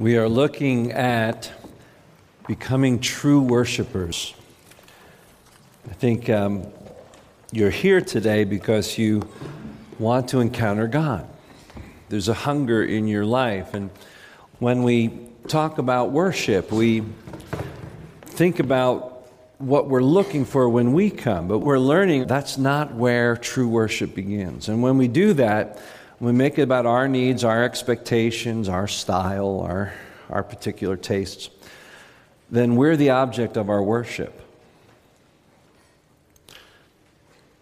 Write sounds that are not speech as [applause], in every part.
We are looking at becoming true worshipers. I think um, you're here today because you want to encounter God. There's a hunger in your life. And when we talk about worship, we think about what we're looking for when we come, but we're learning that's not where true worship begins. And when we do that, we make it about our needs, our expectations, our style, our, our particular tastes, then we're the object of our worship.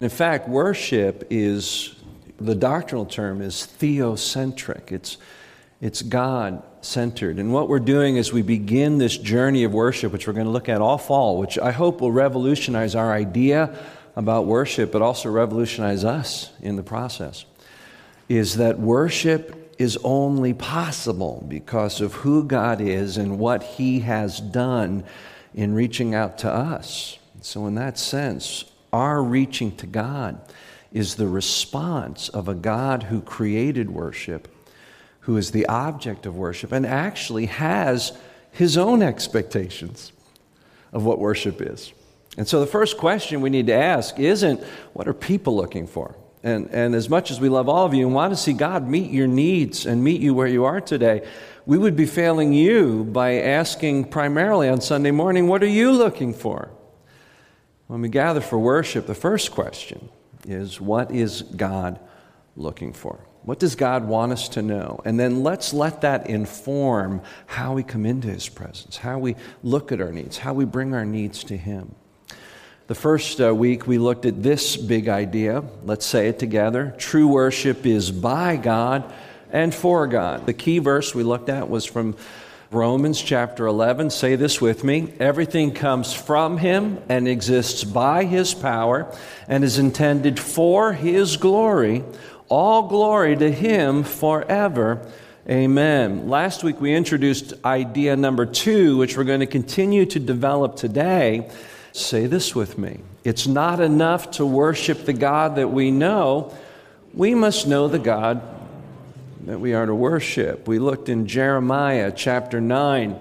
In fact, worship is, the doctrinal term is theocentric. It's, it's God centered. And what we're doing is we begin this journey of worship, which we're going to look at all fall, which I hope will revolutionize our idea about worship, but also revolutionize us in the process is that worship is only possible because of who God is and what He has done in reaching out to us. So, in that sense, our reaching to God is the response of a God who created worship, who is the object of worship, and actually has His own expectations of what worship is. And so, the first question we need to ask isn't what are people looking for? And, and as much as we love all of you and want to see God meet your needs and meet you where you are today, we would be failing you by asking primarily on Sunday morning, What are you looking for? When we gather for worship, the first question is, What is God looking for? What does God want us to know? And then let's let that inform how we come into His presence, how we look at our needs, how we bring our needs to Him. The first uh, week we looked at this big idea. Let's say it together. True worship is by God and for God. The key verse we looked at was from Romans chapter 11. Say this with me. Everything comes from Him and exists by His power and is intended for His glory. All glory to Him forever. Amen. Last week we introduced idea number two, which we're going to continue to develop today. Say this with me. It's not enough to worship the God that we know. We must know the God that we are to worship. We looked in Jeremiah chapter 9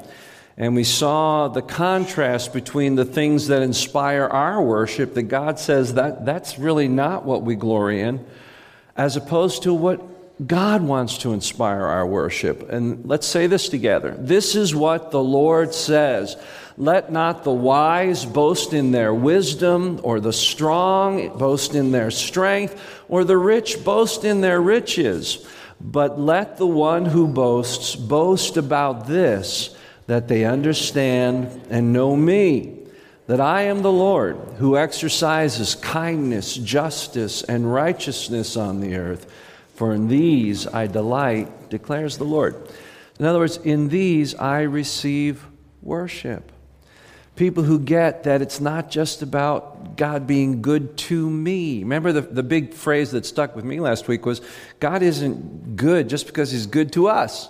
and we saw the contrast between the things that inspire our worship that God says that that's really not what we glory in as opposed to what God wants to inspire our worship. And let's say this together. This is what the Lord says. Let not the wise boast in their wisdom, or the strong boast in their strength, or the rich boast in their riches. But let the one who boasts boast about this, that they understand and know me, that I am the Lord who exercises kindness, justice, and righteousness on the earth. For in these I delight, declares the Lord. In other words, in these I receive worship. People who get that it's not just about God being good to me. Remember the, the big phrase that stuck with me last week was God isn't good just because He's good to us.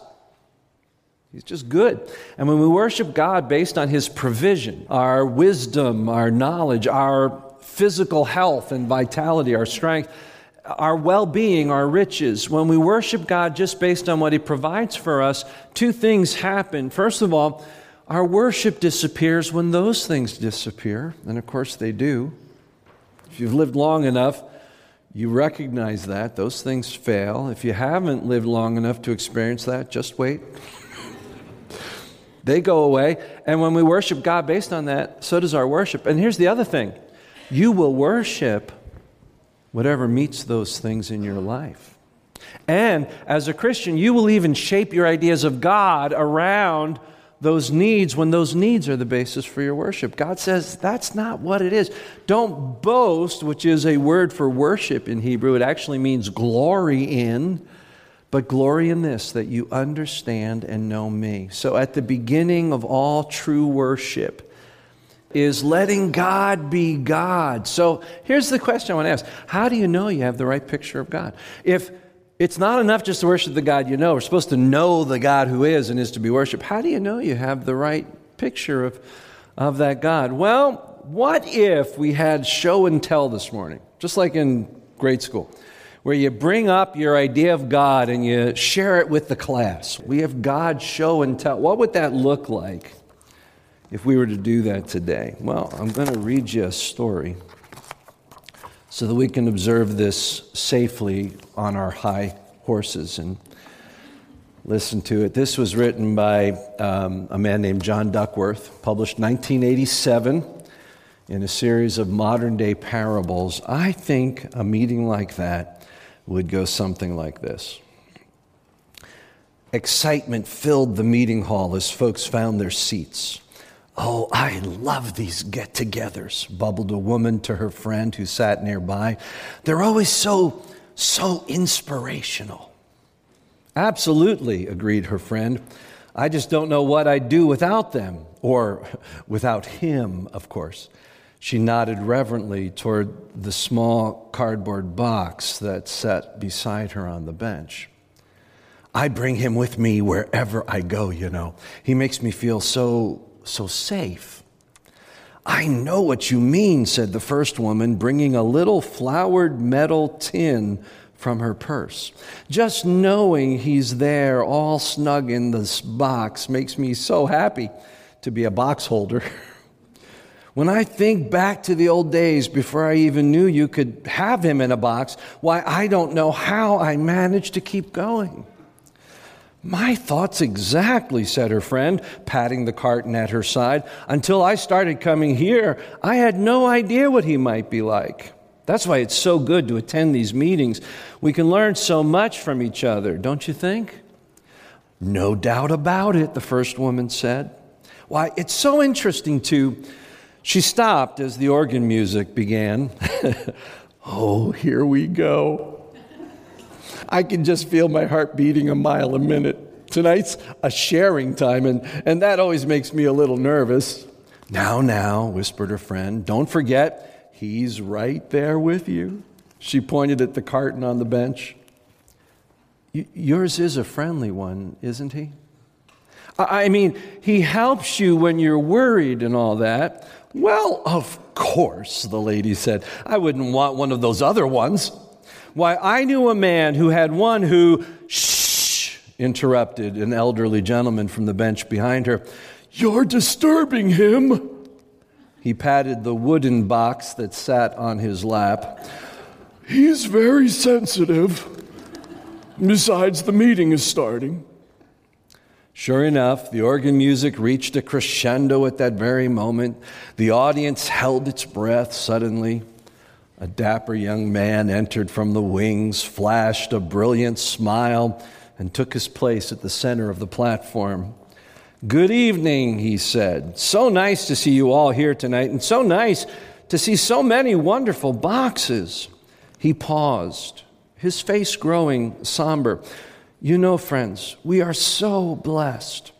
He's just good. And when we worship God based on His provision, our wisdom, our knowledge, our physical health and vitality, our strength, our well being, our riches, when we worship God just based on what He provides for us, two things happen. First of all, our worship disappears when those things disappear, and of course they do. If you've lived long enough, you recognize that. Those things fail. If you haven't lived long enough to experience that, just wait. they go away. And when we worship God based on that, so does our worship. And here's the other thing you will worship whatever meets those things in your life. And as a Christian, you will even shape your ideas of God around those needs when those needs are the basis for your worship. God says that's not what it is. Don't boast, which is a word for worship in Hebrew. It actually means glory in, but glory in this, that you understand and know me. So at the beginning of all true worship, is letting God be God. So here's the question I want to ask How do you know you have the right picture of God? If it's not enough just to worship the God you know. We're supposed to know the God who is and is to be worshiped. How do you know you have the right picture of, of that God? Well, what if we had show and tell this morning, just like in grade school? where you bring up your idea of God and you share it with the class. We have God show and tell. What would that look like if we were to do that today? Well, I'm going to read you a story so that we can observe this safely on our high horses and listen to it. This was written by um, a man named John Duckworth, published 1987 in a series of modern day parables. I think a meeting like that would go something like this. Excitement filled the meeting hall as folks found their seats. Oh, I love these get togethers, bubbled a woman to her friend who sat nearby. They're always so, so inspirational. Absolutely, agreed her friend. I just don't know what I'd do without them, or [laughs] without him, of course. She nodded reverently toward the small cardboard box that sat beside her on the bench. I bring him with me wherever I go, you know. He makes me feel so, so safe. I know what you mean, said the first woman, bringing a little flowered metal tin from her purse. Just knowing he's there all snug in this box makes me so happy to be a box holder. [laughs] when I think back to the old days before I even knew you could have him in a box, why, I don't know how I managed to keep going. My thoughts exactly, said her friend, patting the carton at her side. Until I started coming here, I had no idea what he might be like. That's why it's so good to attend these meetings. We can learn so much from each other, don't you think? No doubt about it, the first woman said. Why, it's so interesting to. She stopped as the organ music began. [laughs] oh, here we go. I can just feel my heart beating a mile a minute. Tonight's a sharing time, and, and that always makes me a little nervous. Now, now, whispered her friend, don't forget He's right there with you. She pointed at the carton on the bench. Yours is a friendly one, isn't he? I mean, he helps you when you're worried and all that. Well, of course, the lady said. I wouldn't want one of those other ones. Why, I knew a man who had one who, shh, interrupted an elderly gentleman from the bench behind her. You're disturbing him. He patted the wooden box that sat on his lap. He's very sensitive. Besides, the meeting is starting. Sure enough, the organ music reached a crescendo at that very moment. The audience held its breath suddenly. A dapper young man entered from the wings, flashed a brilliant smile, and took his place at the center of the platform. Good evening, he said. So nice to see you all here tonight, and so nice to see so many wonderful boxes. He paused, his face growing somber. You know, friends, we are so blessed.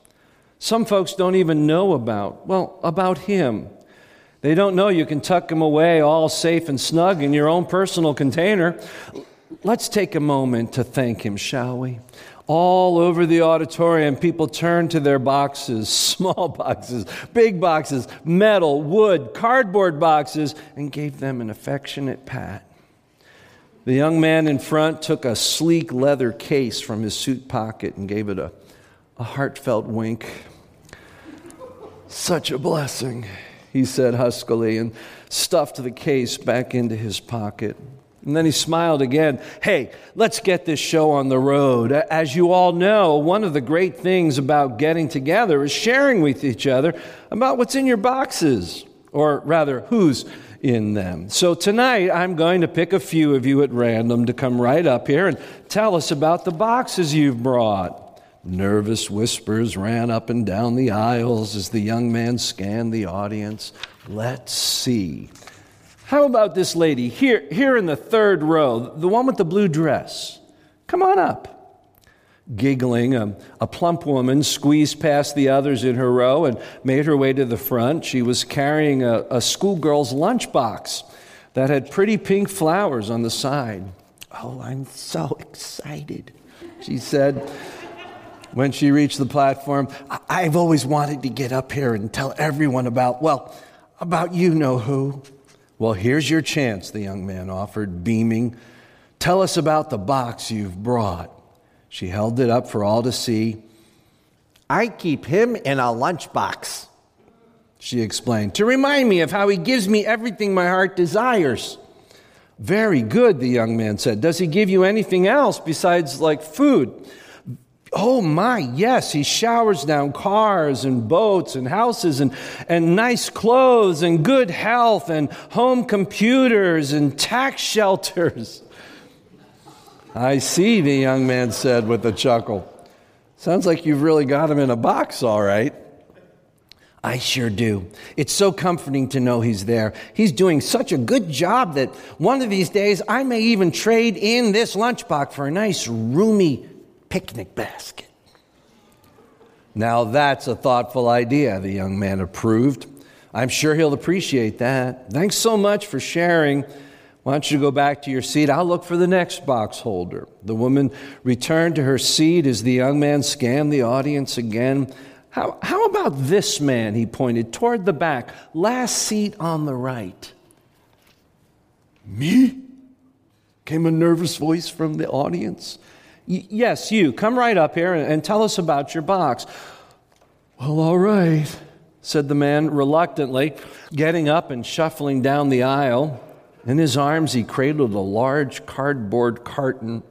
Some folks don't even know about, well, about him. They don't know you can tuck them away all safe and snug in your own personal container. Let's take a moment to thank him, shall we? all over the auditorium, people turned to their boxes [laughs] small boxes, big boxes, metal, wood, cardboard boxes and gave them an affectionate pat. The young man in front took a sleek leather case from his suit pocket and gave it a, a heartfelt wink. Such a blessing, he said huskily, and stuffed the case back into his pocket. And then he smiled again. Hey, let's get this show on the road. As you all know, one of the great things about getting together is sharing with each other about what's in your boxes, or rather, who's in them. So tonight, I'm going to pick a few of you at random to come right up here and tell us about the boxes you've brought. Nervous whispers ran up and down the aisles as the young man scanned the audience. Let's see. How about this lady here, here in the third row, the one with the blue dress? Come on up. Giggling, a, a plump woman squeezed past the others in her row and made her way to the front. She was carrying a, a schoolgirl's lunchbox that had pretty pink flowers on the side. Oh, I'm so [laughs] excited, she said when she reached the platform. I've always wanted to get up here and tell everyone about, well, about you know who. Well, here's your chance, the young man offered, beaming. Tell us about the box you've brought. She held it up for all to see. I keep him in a lunchbox, she explained, to remind me of how he gives me everything my heart desires. Very good, the young man said. Does he give you anything else besides like food? Oh my, yes, he showers down cars and boats and houses and, and nice clothes and good health and home computers and tax [laughs] shelters. I see, the young man said with a chuckle. Sounds like you've really got him in a box, all right. I sure do. It's so comforting to know he's there. He's doing such a good job that one of these days I may even trade in this lunchbox for a nice, roomy picnic basket. Now that's a thoughtful idea, the young man approved. I'm sure he'll appreciate that. Thanks so much for sharing. Why don't you go back to your seat? I'll look for the next box holder. The woman returned to her seat as the young man scanned the audience again. How, how about this man? He pointed toward the back, last seat on the right. Me? Came a nervous voice from the audience yes, you. Come right up here and, and tell us about your box. Well, all right, said the man reluctantly, getting up and shuffling down the aisle. In his arms, he cradled a large cardboard carton,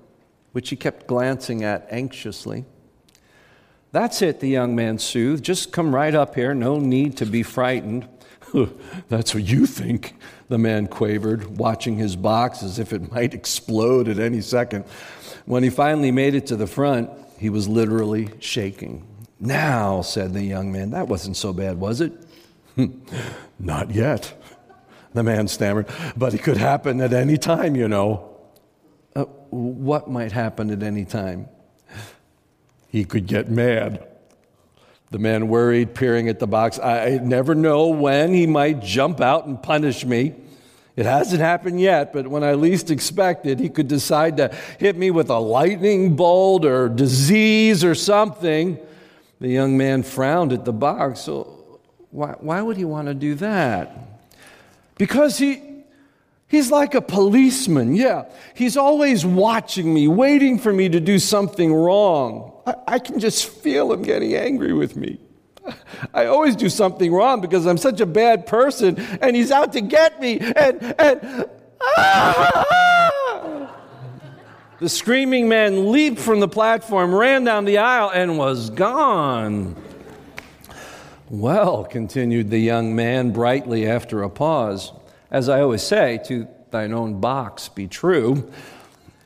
which he kept glancing at anxiously. That's it, the young man soothed. Just come right up here. No need to be frightened. [laughs] That's what you think, the man quavered, watching his box as if it might explode at any second. When he finally made it to the front, he was literally shaking. Now, said the young man, that wasn't so bad, was it? [laughs] Not yet, the man stammered. But it could happen at any time, you know. Uh, what might happen at any time? He could get mad. The man worried, peering at the box. I never know when he might jump out and punish me. It hasn't happened yet, but when I least expected, he could decide to hit me with a lightning bolt or disease or something. The young man frowned at the box. So, why, why would he want to do that? Because he, He's like a policeman, yeah. He's always watching me, waiting for me to do something wrong. I, I, can just feel him getting angry with me. [laughs] I always do something wrong because I'm such a bad person, and he's out to get me. And, and ah! [laughs] the screaming man leaped from the platform, ran down the aisle, and was gone. Well, continued the young man brightly after a pause, as I always say, to thine own box be true.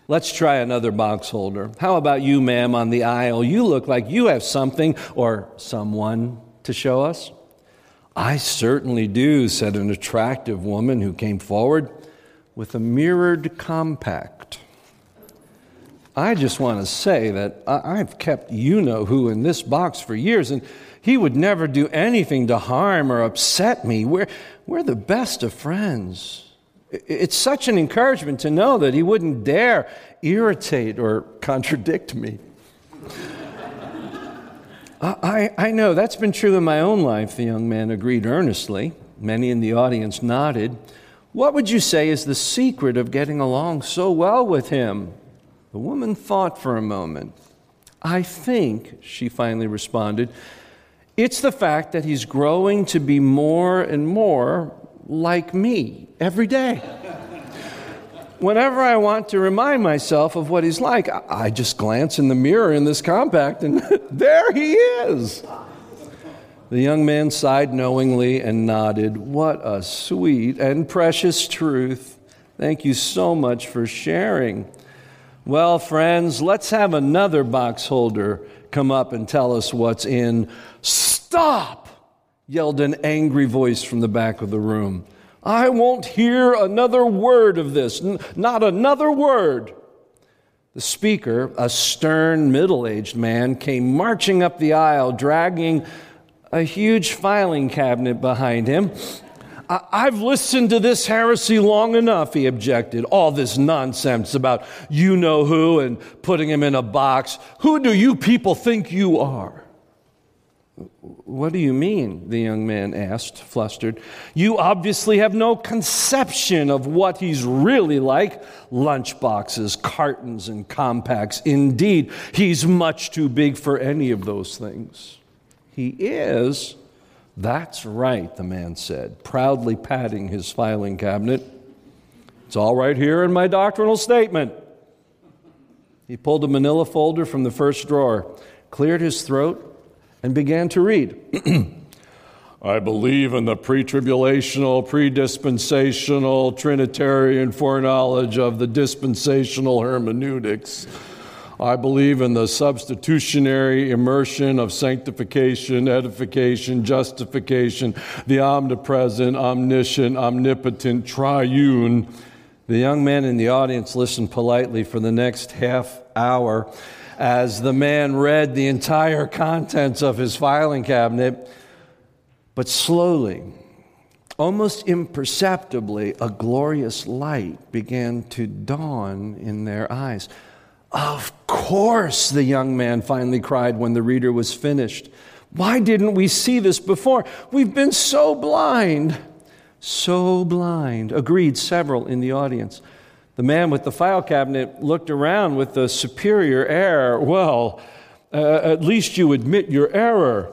Let's try another box holder. How about you, ma'am, on the aisle? You look like you have something or someone to show us. I certainly do, said an attractive woman who came forward with a mirrored compact. I just want to say that I've kept you know who in this box for years, and he would never do anything to harm or upset me. We're, we're the best of friends. It's such an encouragement to know that he wouldn't dare irritate or contradict me. I, I know that's been true in my own life, the young man agreed earnestly. Many in the audience nodded. What would you say is the secret of getting along so well with him? The woman thought for a moment. I think, she finally responded, it's the fact that he's growing to be more and more like me every day. Whenever I want to remind myself of what he's like, I just glance in the mirror in this compact and [laughs] there he is. The young man sighed knowingly and nodded. What a sweet and precious truth. Thank you so much for sharing. Well, friends, let's have another box holder come up and tell us what's in. Stop! yelled an angry voice from the back of the room. I won't hear another word of this, N- not another word. The speaker, a stern, middle aged man, came marching up the aisle, dragging a huge filing cabinet behind him. I've listened to this heresy long enough, he objected. All this nonsense about you know who and putting him in a box. Who do you people think you are? What do you mean? the young man asked, flustered. You obviously have no conception of what he's really like. Lunchboxes, cartons, and compacts. Indeed, he's much too big for any of those things. He is. That's right, the man said, proudly patting his filing cabinet. It's all right here in my doctrinal statement. He pulled a manila folder from the first drawer, cleared his throat, and began to read. [clears throat] I believe in the pre tribulational, predispensational, Trinitarian foreknowledge of the dispensational hermeneutics. I believe in the substitutionary immersion of sanctification, edification, justification, the omnipresent, omniscient, omnipotent, triune. The young men in the audience listened politely for the next half hour as the man read the entire contents of his filing cabinet. But slowly, almost imperceptibly, a glorious light began to dawn in their eyes. Of course, the young man finally cried when the reader was finished. Why didn't we see this before? We've been so blind. So blind. Agreed several in the audience. The man with the file cabinet looked around with a superior air. Well, uh, at least you admit your error.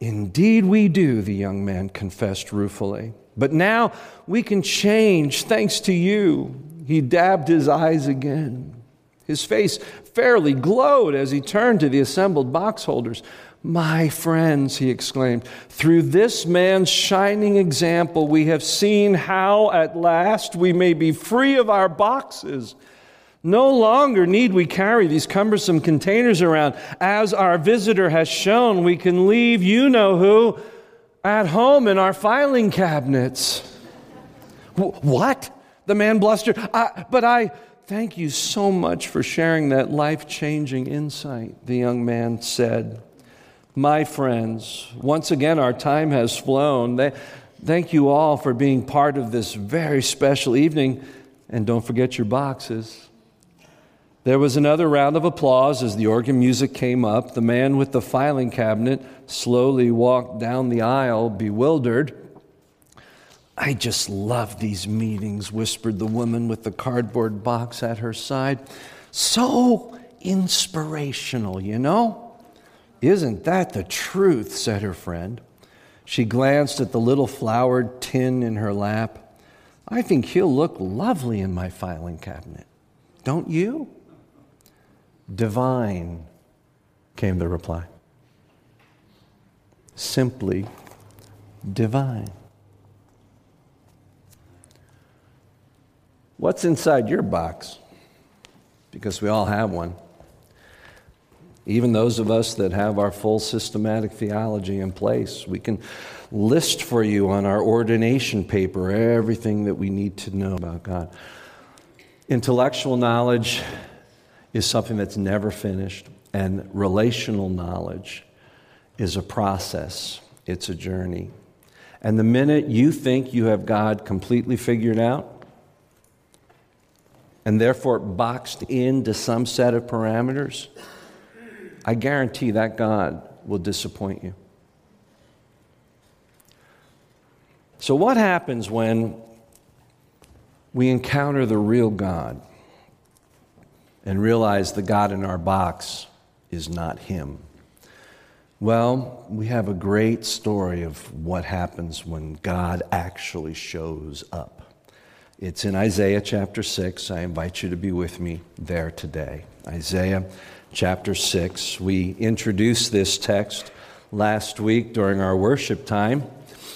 Indeed, we do, the young man confessed ruefully. But now we can change thanks to you. He dabbed his eyes again. His face fairly glowed as he turned to the assembled box holders. My friends, he exclaimed, through this man's shining example, we have seen how at last we may be free of our boxes. No longer need we carry these cumbersome containers around. As our visitor has shown, we can leave you know who at home in our filing cabinets. what? The man blustered. I, but I thank you so much for sharing that life changing insight, the young man said. My friends, once again, our time has flown. Thank you all for being part of this very special evening. And don't forget your boxes. There was another round of applause as the organ music came up. The man with the filing cabinet slowly walked down the aisle, bewildered. I just love these meetings, whispered the woman with the cardboard box at her side. So inspirational, you know? Isn't that the truth? said her friend. She glanced at the little flowered tin in her lap. I think he'll look lovely in my filing cabinet. Don't you? Divine, came the reply. Simply divine. What's inside your box? Because we all have one. Even those of us that have our full systematic theology in place, we can list for you on our ordination paper everything that we need to know about God. Intellectual knowledge is something that's never finished, and relational knowledge is a process, it's a journey. And the minute you think you have God completely figured out, and therefore boxed into some set of parameters, I guarantee that God will disappoint you. So, what happens when we encounter the real God and realize the God in our box is not Him? Well, we have a great story of what happens when God actually shows up. It's in Isaiah chapter 6. I invite you to be with me there today. Isaiah chapter 6. We introduced this text last week during our worship time,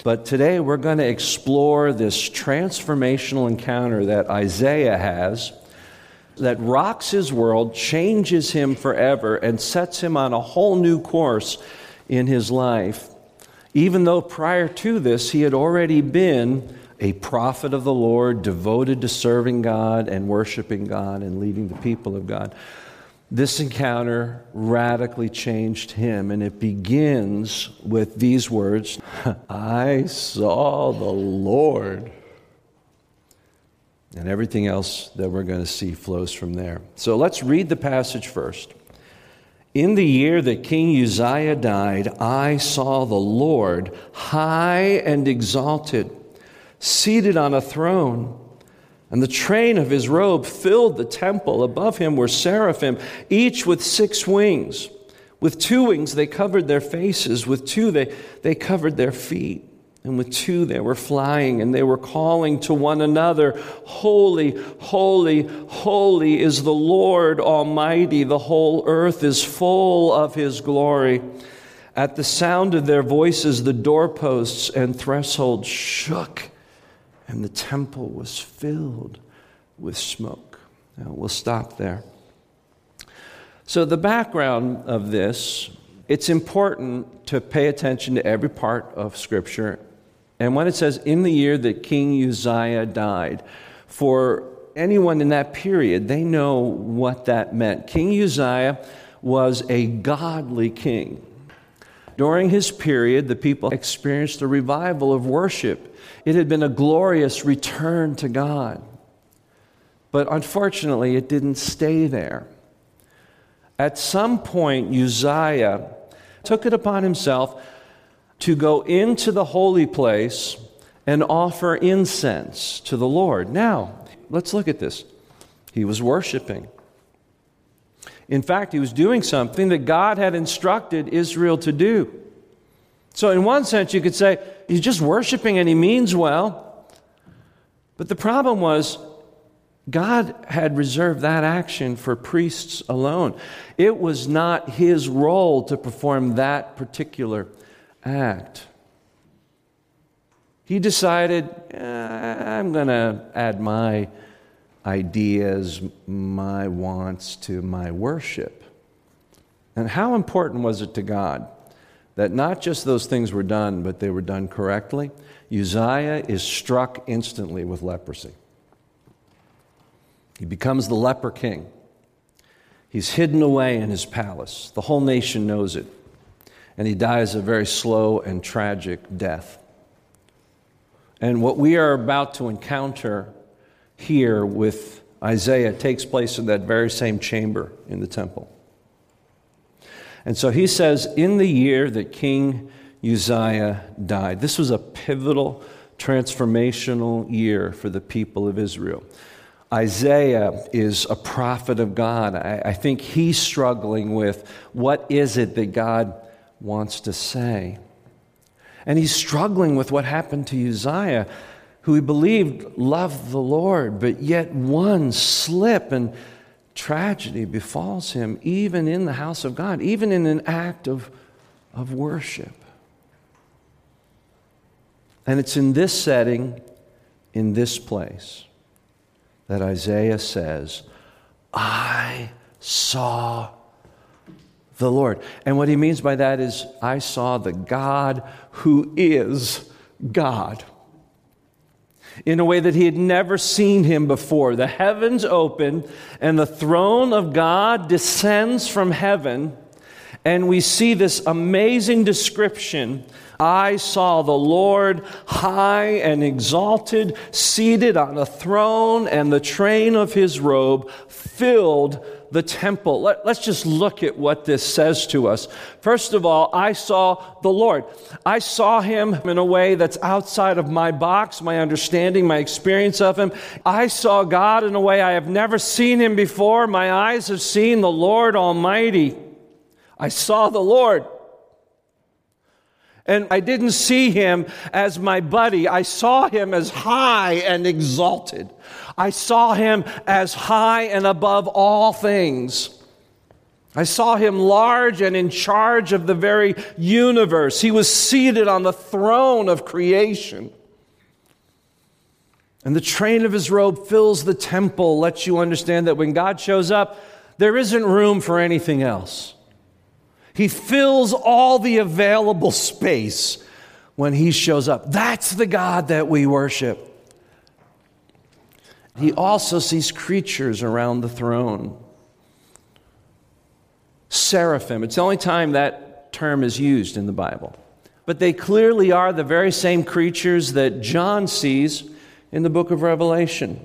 but today we're going to explore this transformational encounter that Isaiah has that rocks his world, changes him forever, and sets him on a whole new course in his life. Even though prior to this he had already been a prophet of the Lord, devoted to serving God and worshiping God and leading the people of God. This encounter radically changed him, and it begins with these words I saw the Lord. And everything else that we're going to see flows from there. So let's read the passage first. In the year that King Uzziah died, I saw the Lord high and exalted, seated on a throne. And the train of his robe filled the temple. Above him were seraphim, each with six wings. With two wings they covered their faces, with two they, they covered their feet. And with two they were flying, and they were calling to one another, Holy, holy, holy is the Lord Almighty. The whole earth is full of his glory. At the sound of their voices, the doorposts and thresholds shook, and the temple was filled with smoke. Now, we'll stop there. So, the background of this, it's important to pay attention to every part of Scripture and when it says, in the year that King Uzziah died, for anyone in that period, they know what that meant. King Uzziah was a godly king. During his period, the people experienced a revival of worship. It had been a glorious return to God. But unfortunately, it didn't stay there. At some point, Uzziah took it upon himself to go into the holy place and offer incense to the Lord. Now, let's look at this. He was worshiping. In fact, he was doing something that God had instructed Israel to do. So, in one sense, you could say he's just worshiping and he means well. But the problem was, God had reserved that action for priests alone. It was not his role to perform that particular act. He decided, eh, I'm going to add my ideas, my wants to my worship. And how important was it to God that not just those things were done, but they were done correctly? Uzziah is struck instantly with leprosy. He becomes the leper king. He's hidden away in his palace. The whole nation knows it and he dies a very slow and tragic death. And what we are about to encounter here with Isaiah takes place in that very same chamber in the temple. And so he says, in the year that King Uzziah died, this was a pivotal, transformational year for the people of Israel. Isaiah is a prophet of God. I, I think he's struggling with what is it that God wants to say. And he's struggling with what happened to Uzziah, who he believed loved the Lord, but yet one slip and tragedy befalls him, even in the house of God, even in an act of, of worship. And it's in this setting, in this place, that Isaiah says, I saw the Lord. And what he means by that is, I saw the God who is God in a way that he had never seen him before. The heavens open, and the throne of God descends from heaven, and we see this amazing description. I saw the Lord high and exalted, seated on a throne, and the train of his robe filled the temple. Let, us just look at what this says to us. First of all, I saw the Lord. I saw him in a way that's outside of my box, my understanding, my experience of him. I saw God in a way I have never seen him before. My eyes have seen the Lord Almighty. I saw the Lord. And I didn't see him as my buddy. I saw him as high and exalted. I saw him as high and above all things. I saw him large and in charge of the very universe. He was seated on the throne of creation. And the train of his robe fills the temple, lets you understand that when God shows up, there isn't room for anything else. He fills all the available space when He shows up. That's the God that we worship. He also sees creatures around the throne. Seraphim. It's the only time that term is used in the Bible. But they clearly are the very same creatures that John sees in the book of Revelation.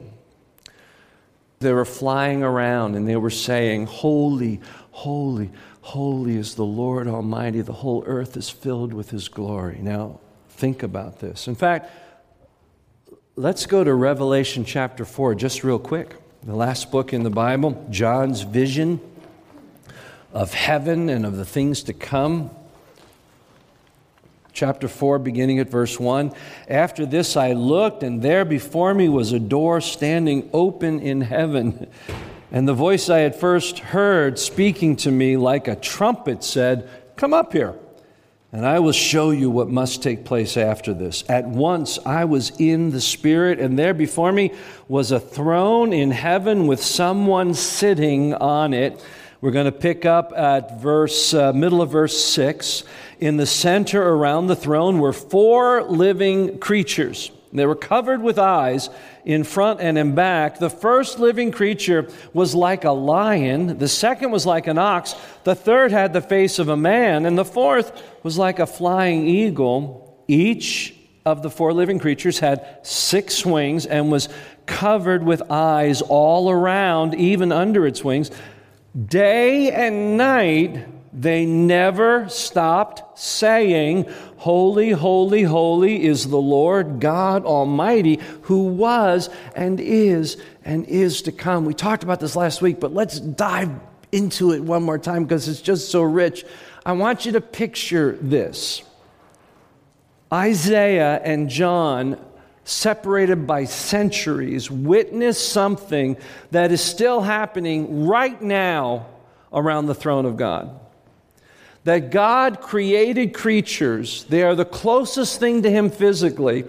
They were flying around and they were saying, Holy, holy, holy is the Lord Almighty. The whole earth is filled with His glory. Now, think about this. In fact, let's go to Revelation chapter 4 just real quick. The last book in the Bible, John's vision of heaven and of the things to come chapter 4, beginning at verse 1. After this I looked, and there before me was a door standing open in heaven. And the voice I had first heard speaking to me like a trumpet said, Come up here, and I will show you what must take place after this. At once I was in the Spirit, and there before me was a throne in heaven with someone sitting on it. We're going to pick up at verse, uh, middle of verse 6 in the center around the throne were four living creatures. They were covered with eyes in front and in back. The first living creature was like a lion, the second was like an ox, the third had the face of a man, and the fourth was like a flying eagle. Each of the four living creatures had six wings and was covered with eyes all around, even under its wings. Day and night, they never stopped saying, Holy, holy, holy is the Lord God Almighty, who was and is and is to come. We talked about this last week, but let's dive into it one more time because it's just so rich. I want you to picture this Isaiah and John separated by centuries, witness something that is still happening right now around the throne of God that God created creatures. They are the closest thing to Him physically,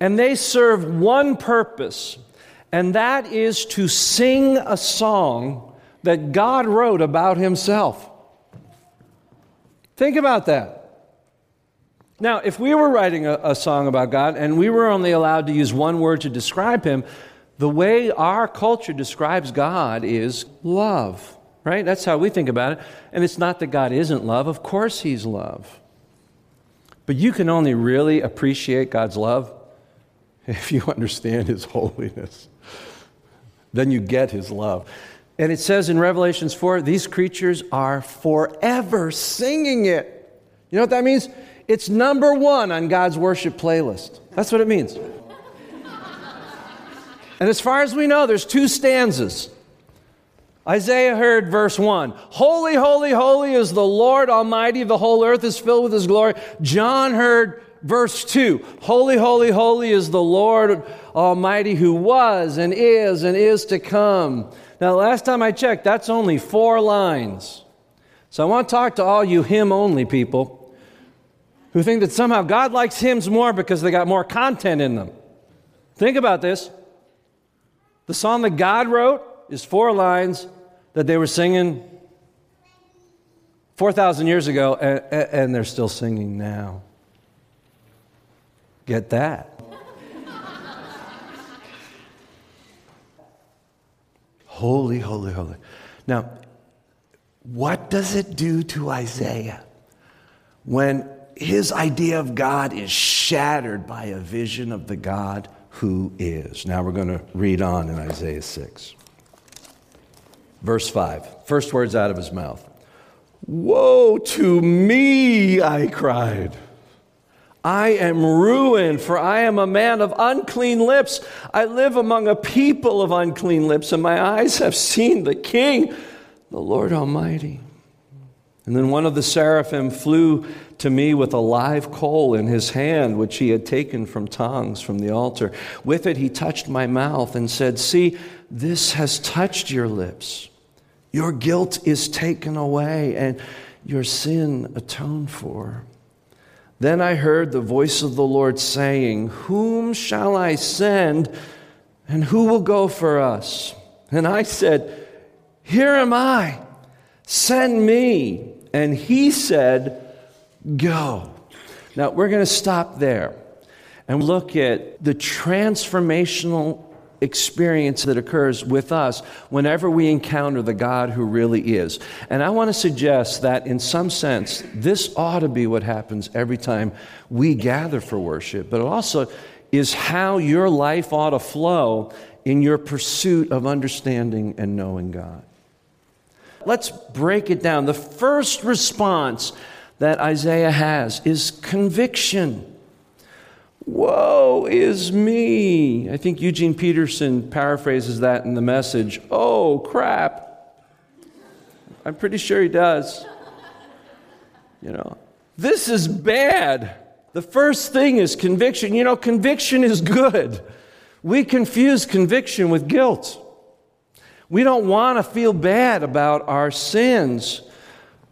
and they serve one purpose, and that is to sing a song that God wrote about Himself. Think about that. Now, if we were writing a, a, song about God and we were only allowed to use one word to describe Him, the way our culture describes God is love right? That's how we think about it. And it's not that God isn't love, of course, He's love. But you can only really appreciate God's love [laughs] if you understand His holiness. Then you get His love. And it says in Revelations 4 these creatures are forever singing it. You know what that means? It's number one on God's worship playlist. That's what it means. and as far as we know, there's two stanzas. Isaiah heard verse 1 Holy, holy, holy is the Lord Almighty, the whole earth is filled with His glory. John heard verse 2 Holy, holy, holy is the Lord Almighty who was and is and is to come. Now, last time I checked, that's only four lines. So I want to talk to all you hymn only people who think that somehow God likes hymns more because they got more content in them. Think about this. The song that God wrote is four lines that they were singing 4,000 years ago, and, and they're still singing now. Get that? [laughs] holy, holy, holy. Now, what does it do to Isaiah when his idea of God is shattered by a vision of the God who is? Now we're going to read on in Isaiah 6. Verse 5, first words out of his mouth Woe to me, I cried. I am ruined, for I am a man of unclean lips. I live among a people of unclean lips, and my eyes have seen the King, the Lord Almighty. And then one of the seraphim flew to me with a live coal in his hand, which he had taken from tongs from the altar. With it, he touched my mouth and said, See, this has touched your lips. Your guilt is taken away and your sin atoned for. Then I heard the voice of the Lord saying, Whom shall I send, and who will go for us? And I said, Here am I, send me. And he said, Go. Now we're going to stop there and look at the transformational experience that occurs with us whenever we encounter the God who really is. And I want to suggest that in some sense, this ought to be what happens every time we gather for worship, but it also is how your life ought to flow in your pursuit of understanding and knowing God. let's break it down. The first response that Isaiah has is conviction. Woe is me. I think Eugene Peterson paraphrases that in the message. Oh, crap. I'm pretty sure he does. You know, this is bad. The first thing is conviction. You know, conviction is good. We confuse conviction with guilt. We don't want to feel bad about our sins.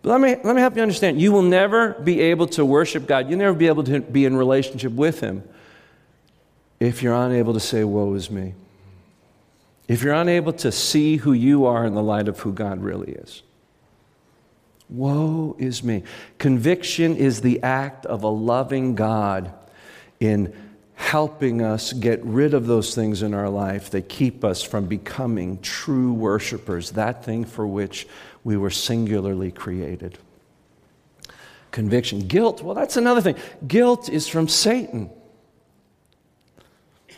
But let me, let me help you understand. You will never be able to worship God. You'll never be able to be in relationship with Him if you're unable to say, Woe is me. If you're unable to see who you are in the light of who God really is. Woe is me. Conviction is the act of a loving God in helping us get rid of those things in our life that keep us from becoming true worshipers, that thing for which we were singularly created. Conviction. Guilt, well, that's another thing. Guilt is from Satan.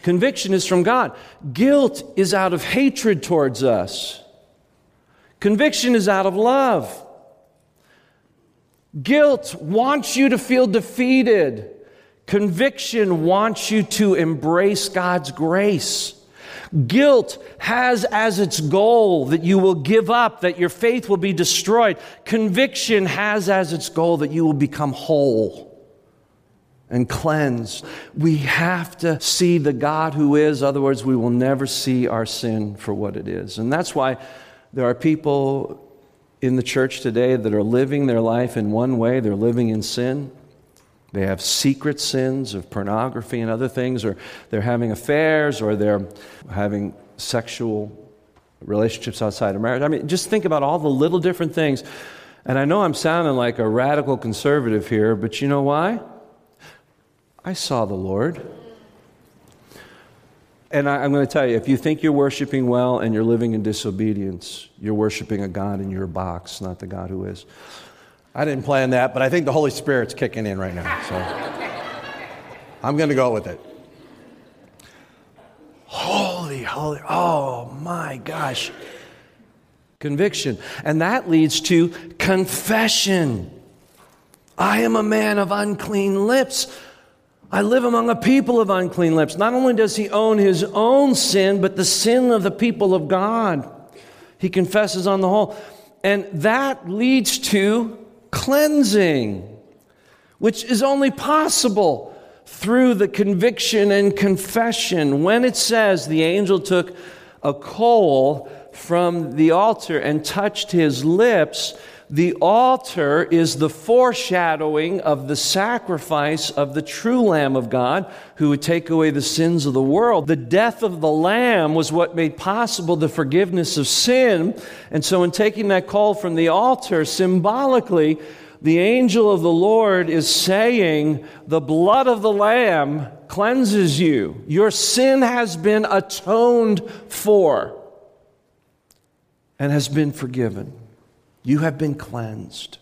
Conviction is from God. Guilt is out of hatred towards us. Conviction is out of love. Guilt wants you to feel defeated. Conviction wants you to embrace God's grace. Guilt has as its goal that you will give up, that your faith will be destroyed. Conviction has as its goal that you will become whole and cleansed. We have to see the God who is, otherwise, we will never see our sin for what it is. And that's why there are people in the church today that are living their life in one way, they're living in sin. They have secret sins of pornography and other things, or they're having affairs, or they're having sexual relationships outside of marriage. I mean, just think about all the little different things. And I know I'm sounding like a radical conservative here, but you know why? I saw the Lord. And I, am going to tell you if you think you're worshiping well and you're living in disobedience, you're worshiping a God in your box, not the God who is. I didn't plan that, but I think the Holy Spirit's kicking in right now. So I'm going to go with it. Holy, holy, oh my gosh. Conviction. And that leads to confession. I am a man of unclean lips. I live among a people of unclean lips. Not only does he own his own sin, but the sin of the people of God. He confesses on the whole. And that leads to cleansing, which is only possible through the conviction and confession. When it says the angel took a coal from the altar and touched his lips, the altar is the foreshadowing of the sacrifice of the true Lamb of God who would take away the sins of the world. The death of the Lamb was what made possible the forgiveness of sin. And so, in taking that call from the altar, symbolically, the angel of the Lord is saying, The blood of the Lamb cleanses you. Your sin has been atoned for and has been forgiven. You have been cleansed.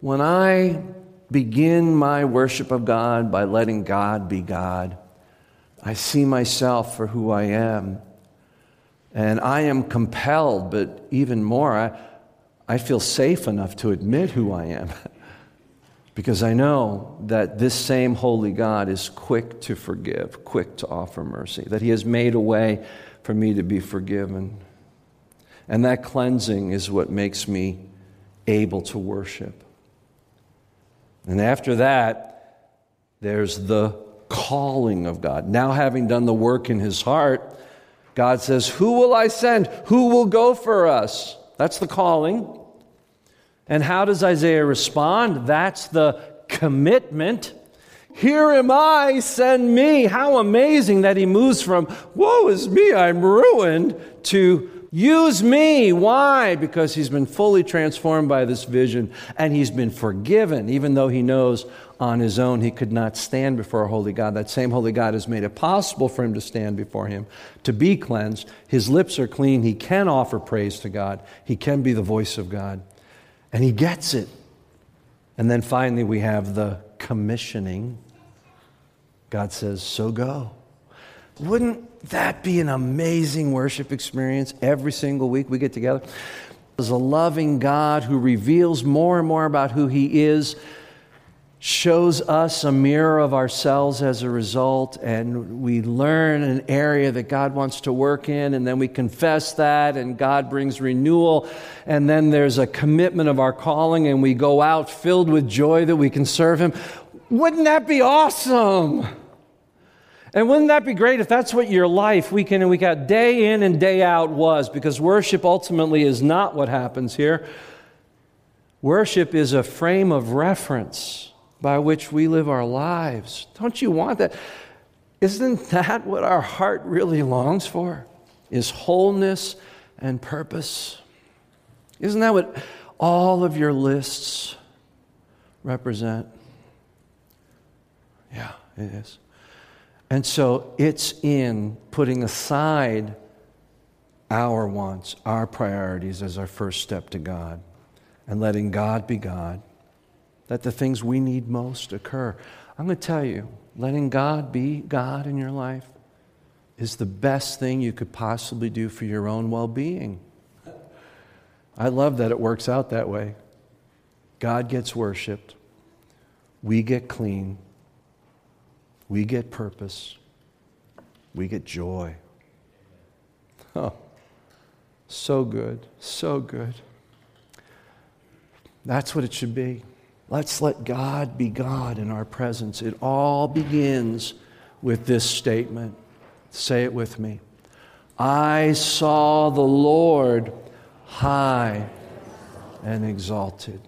When I begin my worship of God by letting God be God, I see myself for who I am. And I am compelled, but even more, I, I feel safe enough to admit who I am. [laughs] because I know that this same holy God is quick to forgive, quick to offer mercy, that He has made a way for me to be forgiven. And that cleansing is what makes me able to worship. And after that, there's the calling of God. Now, having done the work in his heart, God says, Who will I send? Who will go for us? That's the calling. And how does Isaiah respond? That's the commitment. Here am I, send me. How amazing that he moves from, Woe is me, I'm ruined, to Use me. Why? Because he's been fully transformed by this vision and he's been forgiven, even though he knows on his own he could not stand before a holy God. That same holy God has made it possible for him to stand before him, to be cleansed. His lips are clean. He can offer praise to God, he can be the voice of God. And he gets it. And then finally, we have the commissioning. God says, So go. Wouldn't that be an amazing worship experience every single week we get together? as a loving God who reveals more and more about who He is, shows us a mirror of ourselves as a result, and we learn an area that God wants to work in, and then we confess that, and God brings renewal, and then there's a commitment of our calling, and we go out filled with joy that we can serve Him. Wouldn't that be awesome? And wouldn't that be great if that's what your life, week in and week out, day in and day out was? Because worship ultimately is not what happens here. Worship is a frame of reference by which we live our lives. Don't you want that? Isn't that what our heart really longs for? Is wholeness and purpose. Isn't that what all of your lists represent? Yeah, it is. And so it's in putting aside our wants, our priorities as our first step to God, and letting God be God, that the things we need most occur. I'm going to tell you, letting God be God in your life is the best thing you could possibly do for your own well being. I love that it works out that way. God gets worshiped, we get clean, we get purpose, we get joy. Oh, so good, so good. That's what it should be. Let's let God be God in our presence. It all begins with this statement. Say it with me. I saw the Lord high and exalted.